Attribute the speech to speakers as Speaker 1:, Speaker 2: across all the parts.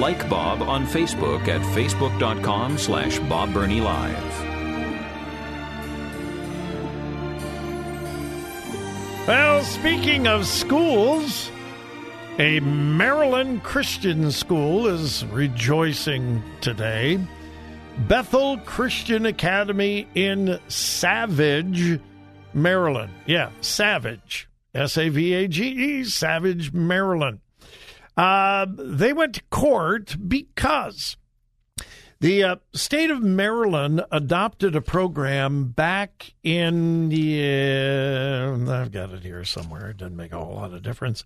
Speaker 1: Like Bob on Facebook at facebook.com slash Bob Burney Live.
Speaker 2: Well, speaking of schools, a Maryland Christian school is rejoicing today. Bethel Christian Academy in Savage, Maryland. Yeah, Savage. S A V A G E, Savage, Maryland. Uh, they went to court because the uh, state of Maryland adopted a program back in the. Uh, I've got it here somewhere. It doesn't make a whole lot of difference.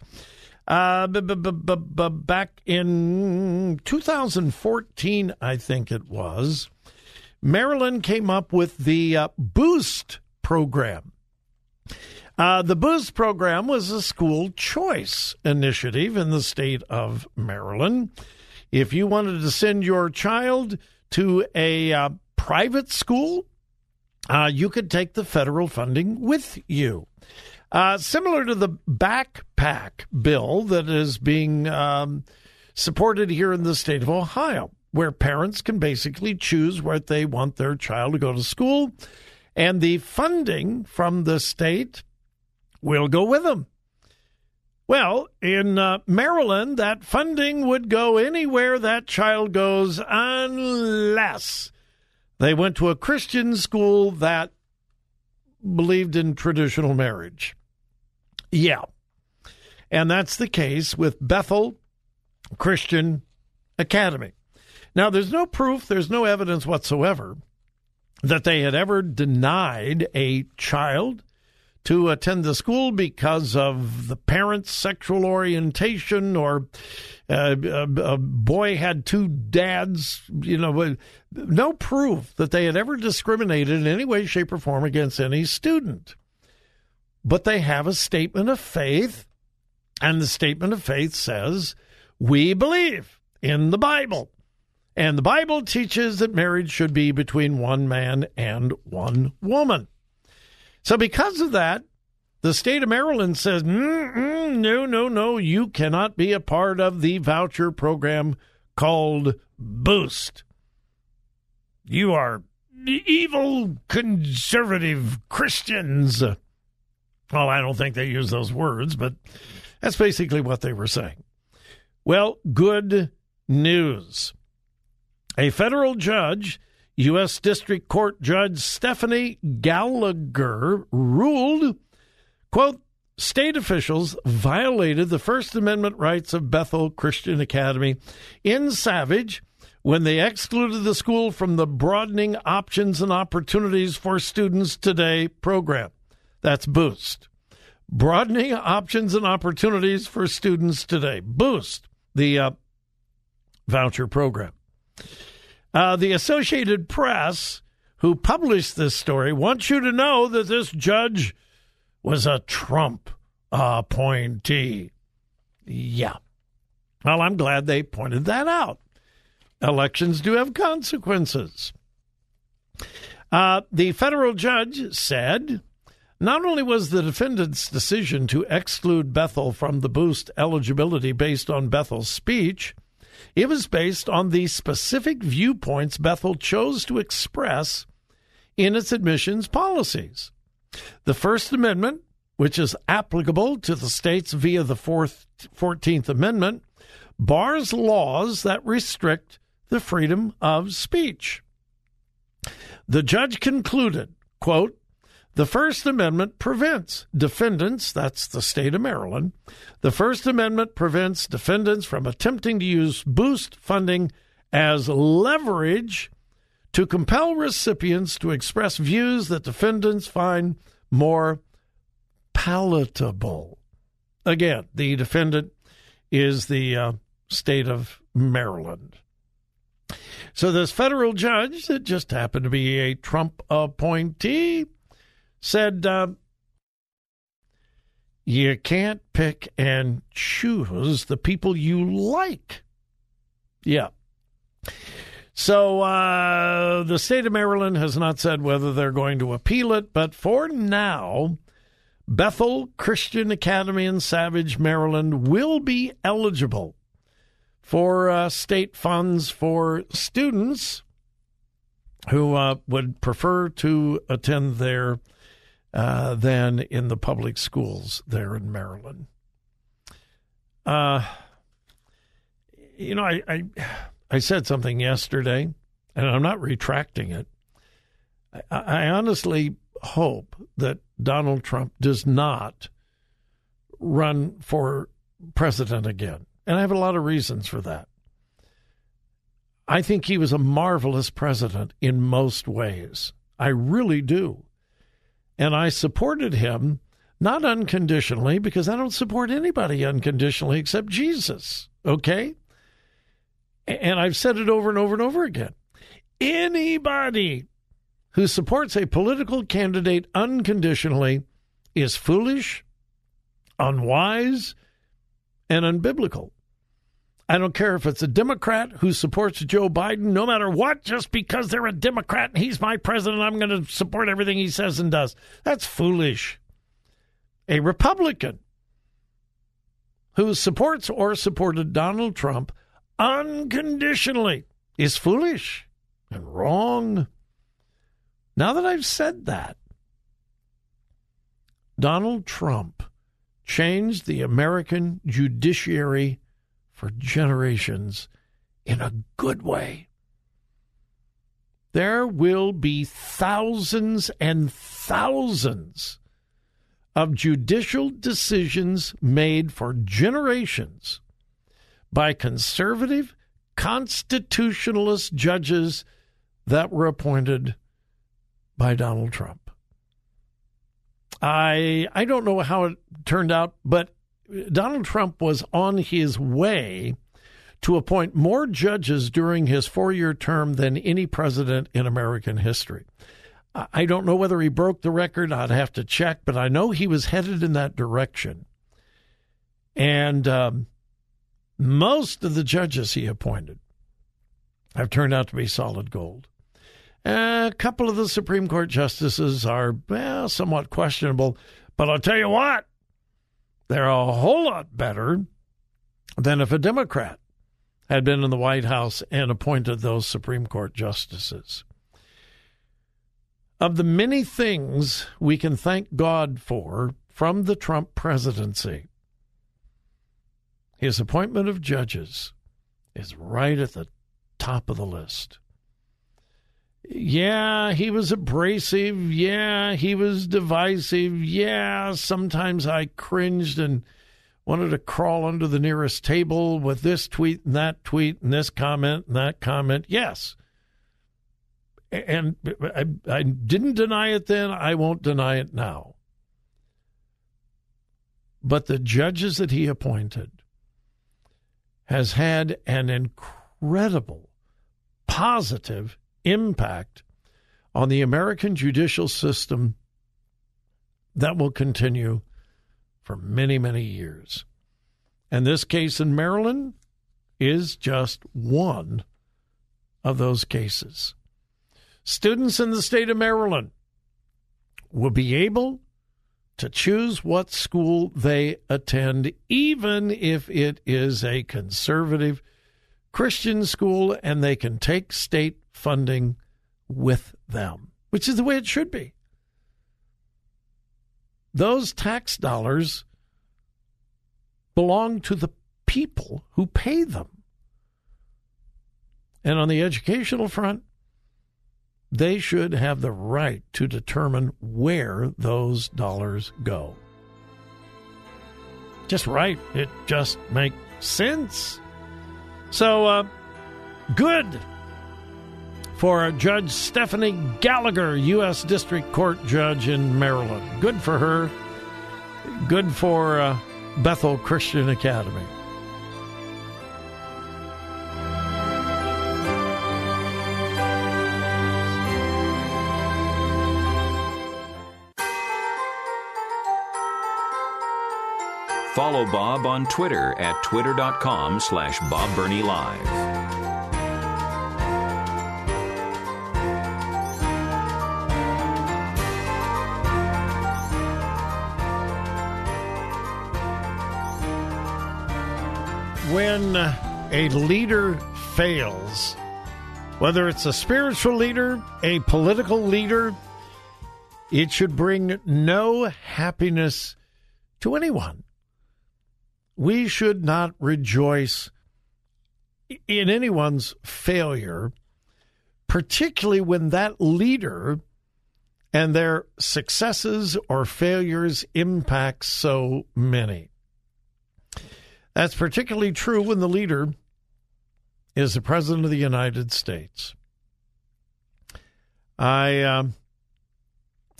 Speaker 2: Uh, b- b- b- back in 2014, I think it was, Maryland came up with the uh, Boost program. Uh, the Boost program was a school choice initiative in the state of Maryland. If you wanted to send your child to a uh, private school, uh, you could take the federal funding with you. Uh, similar to the backpack bill that is being um, supported here in the state of Ohio, where parents can basically choose where they want their child to go to school, and the funding from the state will go with them. Well, in uh, Maryland, that funding would go anywhere that child goes unless they went to a Christian school that believed in traditional marriage. Yeah. And that's the case with Bethel Christian Academy. Now, there's no proof, there's no evidence whatsoever that they had ever denied a child to attend the school because of the parent's sexual orientation or uh, a, a, boy had two dads, you know, no proof that they had ever discriminated in any way, shape, or form against any student. But they have a statement of faith, and the statement of faith says, We believe in the Bible. And the Bible teaches that marriage should be between one man and one woman. So, because of that, the state of Maryland says, no, no, no, you cannot be a part of the voucher program called Boost. You are evil conservative Christians. Well, I don't think they use those words, but that's basically what they were saying. Well, good news. A federal judge, U.S. District Court Judge Stephanie Gallagher, ruled, quote, state officials violated the First Amendment rights of Bethel Christian Academy in Savage when they excluded the school from the Broadening Options and Opportunities for Students Today program. That's Boost. Broadening Options and Opportunities for Students Today. Boost, the uh, voucher program. Uh, the Associated Press, who published this story, wants you to know that this judge was a Trump appointee. Yeah. Well, I'm glad they pointed that out. Elections do have consequences. Uh, the federal judge said not only was the defendant's decision to exclude Bethel from the boost eligibility based on Bethel's speech, it was based on the specific viewpoints Bethel chose to express in its admissions policies. The First Amendment, which is applicable to the states via the Fourth, 14th Amendment, bars laws that restrict the freedom of speech. The judge concluded, quote, the First Amendment prevents defendants, that's the state of Maryland, the First Amendment prevents defendants from attempting to use boost funding as leverage to compel recipients to express views that defendants find more palatable. Again, the defendant is the uh, state of Maryland. So, this federal judge that just happened to be a Trump appointee said, uh, You can't pick and choose the people you like. Yeah. So, uh, the state of Maryland has not said whether they're going to appeal it, but for now, Bethel Christian Academy in Savage, Maryland will be eligible for uh, state funds for students who uh, would prefer to attend there uh, than in the public schools there in Maryland. Uh, you know, I, I, I said something yesterday, and I'm not retracting it. I, I honestly hope that Donald Trump does not run for president again. And I have a lot of reasons for that. I think he was a marvelous president in most ways. I really do. And I supported him not unconditionally because I don't support anybody unconditionally except Jesus. Okay? And I've said it over and over and over again. Anybody who supports a political candidate unconditionally is foolish, unwise, and unbiblical. I don't care if it's a Democrat who supports Joe Biden, no matter what, just because they're a Democrat and he's my president, I'm going to support everything he says and does. That's foolish. A Republican who supports or supported Donald Trump unconditionally is foolish and wrong. Now that I've said that, Donald Trump changed the American judiciary for generations in a good way. There will be thousands and thousands of judicial decisions made for generations by conservative constitutionalist judges that were appointed by Donald Trump. I I don't know how it turned out, but Donald Trump was on his way to appoint more judges during his four year term than any president in American history. I don't know whether he broke the record. I'd have to check, but I know he was headed in that direction. And um, most of the judges he appointed have turned out to be solid gold. A couple of the Supreme Court justices are well, somewhat questionable, but I'll tell you what, they're a whole lot better than if a Democrat had been in the White House and appointed those Supreme Court justices. Of the many things we can thank God for from the Trump presidency, his appointment of judges is right at the top of the list. Yeah, he was abrasive. Yeah, he was divisive. Yeah, sometimes I cringed and wanted to crawl under the nearest table with this tweet and that tweet and this comment and that comment. Yes. And I, I didn't deny it then. I won't deny it now. But the judges that he appointed has had an incredible positive impact on the American judicial system that will continue for many, many years. And this case in Maryland is just one of those cases. Students in the state of Maryland will be able to choose what school they attend, even if it is a conservative Christian school and they can take state funding with them, which is the way it should be. Those tax dollars belong to the people who pay them. And on the educational front, they should have the right to determine where those dollars go. Just right. It just makes sense. So, uh, good for Judge Stephanie Gallagher, U.S. District Court Judge in Maryland. Good for her. Good for uh, Bethel Christian Academy.
Speaker 1: Follow Bob on Twitter at twitter.com slash Bob Live.
Speaker 2: When a leader fails, whether it's a spiritual leader, a political leader, it should bring no happiness to anyone we should not rejoice in anyone's failure, particularly when that leader and their successes or failures impact so many. That's particularly true when the leader is the President of the United States. I. Um,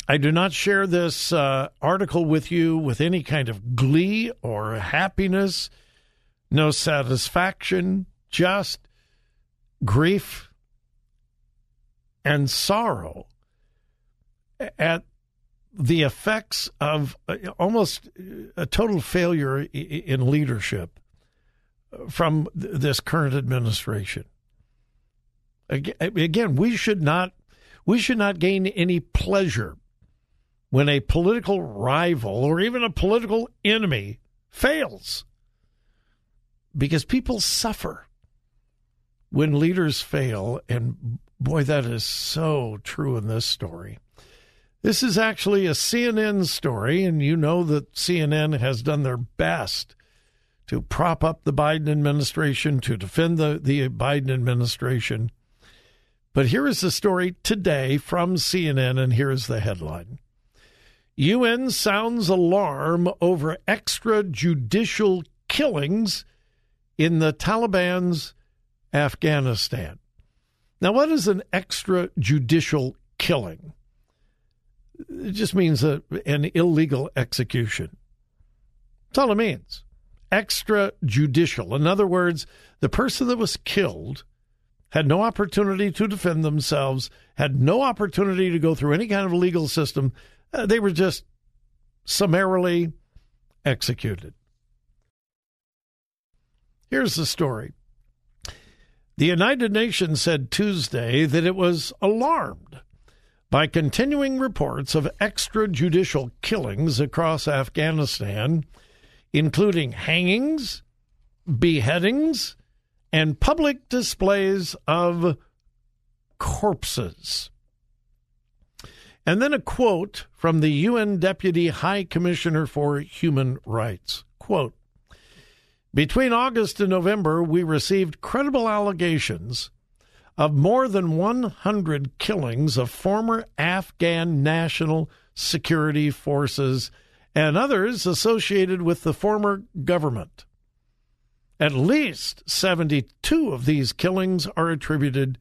Speaker 2: I do not share this uh, article with you with any kind of glee or happiness, no satisfaction, just grief and sorrow at the effects of uh, almost a total failure in leadership from this current administration. Again, we should not we should not gain any pleasure when a political rival or even a political enemy fails. Because people suffer when leaders fail. And boy, that is so true in this story. This is actually a CNN story, and you know that CNN has done their best to prop up the Biden administration, to defend the, the Biden administration. But here is the story today from CNN, and here is the headline UN sounds alarm over extrajudicial killings in the Taliban's Afghanistan. Now, what is an extrajudicial killing? It just means a, an illegal execution. That's all it means. Extrajudicial. In other words, the person that was killed had no opportunity to defend themselves, had no opportunity to go through any kind of legal system. Uh, they were just summarily executed. Here's the story. The United Nations said Tuesday that it was alarmed by continuing reports of extrajudicial killings across Afghanistan, including hangings, beheadings, and public displays of corpses. And then a quote from the UN Deputy High Commissioner for Human Rights. Quote Between August and November, we received credible allegations of more than 100 killings of former Afghan national security forces and others associated with the former government. At least 72 of these killings are attributed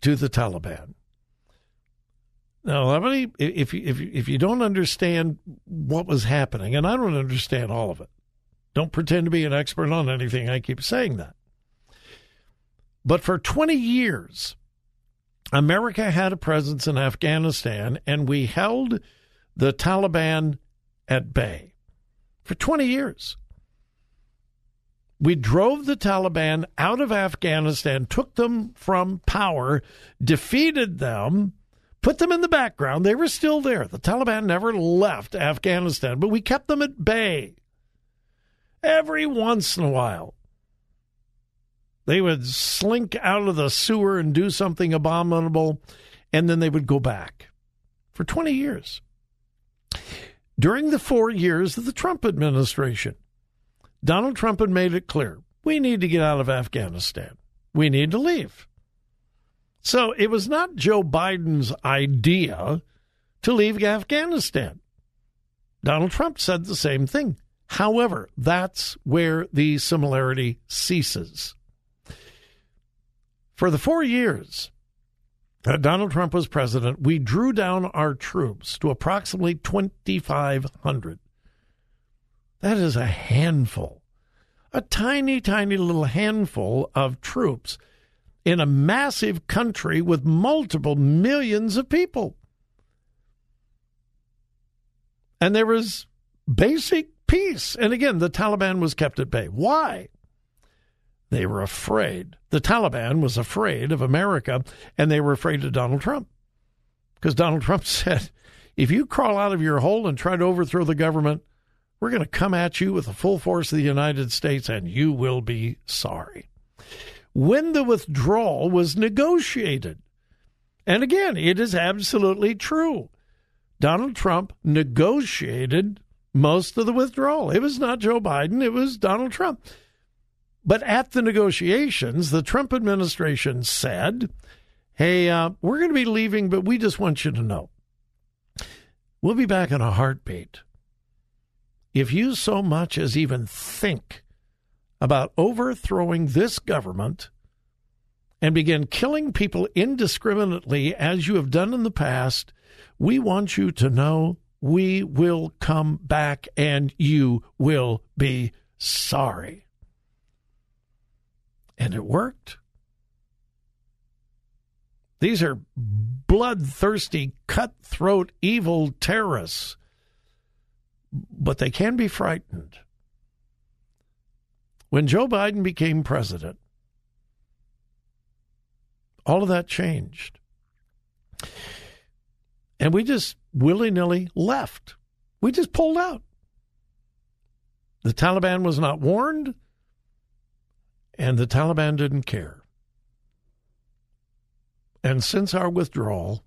Speaker 2: to the Taliban. Now, if you, if if you don't understand what was happening, and I don't understand all of it, don't pretend to be an expert on anything. I keep saying that. But for 20 years, America had a presence in Afghanistan, and we held the Taliban at bay for 20 years. We drove the Taliban out of Afghanistan, took them from power, defeated them put them in the background. They were still there. The Taliban never left Afghanistan, but we kept them at bay. Every once in a while, they would slink out of the sewer and do something abominable, and then they would go back for 20 years. During the four years of the Trump administration, Donald Trump had made it clear we need to get out of Afghanistan. We need to leave. So it was not Joe Biden's idea to leave Afghanistan. Donald Trump said the same thing. However, that's where the similarity ceases. For the four years that Donald Trump was president, we drew down our troops to approximately 2,500. That is a handful, a tiny, tiny little handful of troops in a massive country with multiple millions of people. And there was basic peace. And again, the Taliban was kept at bay. Why? They were afraid. The Taliban was afraid of America, and they were afraid of Donald Trump. Because Donald Trump said, if you crawl out of your hole and try to overthrow the government, we're going to come at you with the full force of the United States, and you will be sorry. When the withdrawal was negotiated, and again, it is absolutely true. Donald Trump negotiated most of the withdrawal. It was not Joe Biden, it was Donald Trump. But at the negotiations, the Trump administration said, hey, uh, we're going to be leaving, but we just want you to know we'll be back in a heartbeat. If you so much as even think about overthrowing this government and begin killing people indiscriminately as you have done in the past, we want you to know we will come back and you will be sorry. And it worked. These are bloodthirsty, cutthroat, evil terrorists, but they can be frightened. When Joe Biden became president, all of that changed. And we just willy nilly left. We just pulled out. The Taliban was not warned and the Taliban didn't care. And since our withdrawal,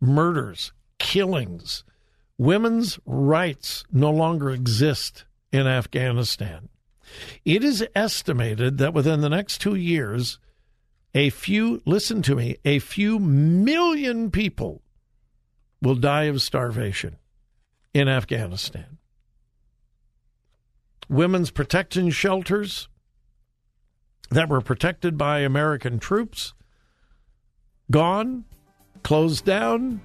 Speaker 2: murders, killings, women's rights no longer exist in Afghanistan. It is estimated that within the next two years, a few, listen to me, a few million people will die of starvation in Afghanistan. Women's protection shelters that were protected by American troops gone, closed down,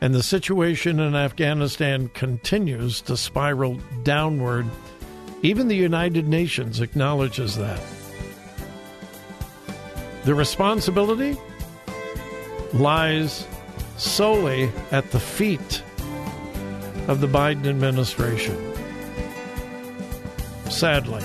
Speaker 2: and the situation in Afghanistan continues to spiral downward. Even the United Nations acknowledges that. The responsibility lies solely at the feet of the Biden administration. Sadly.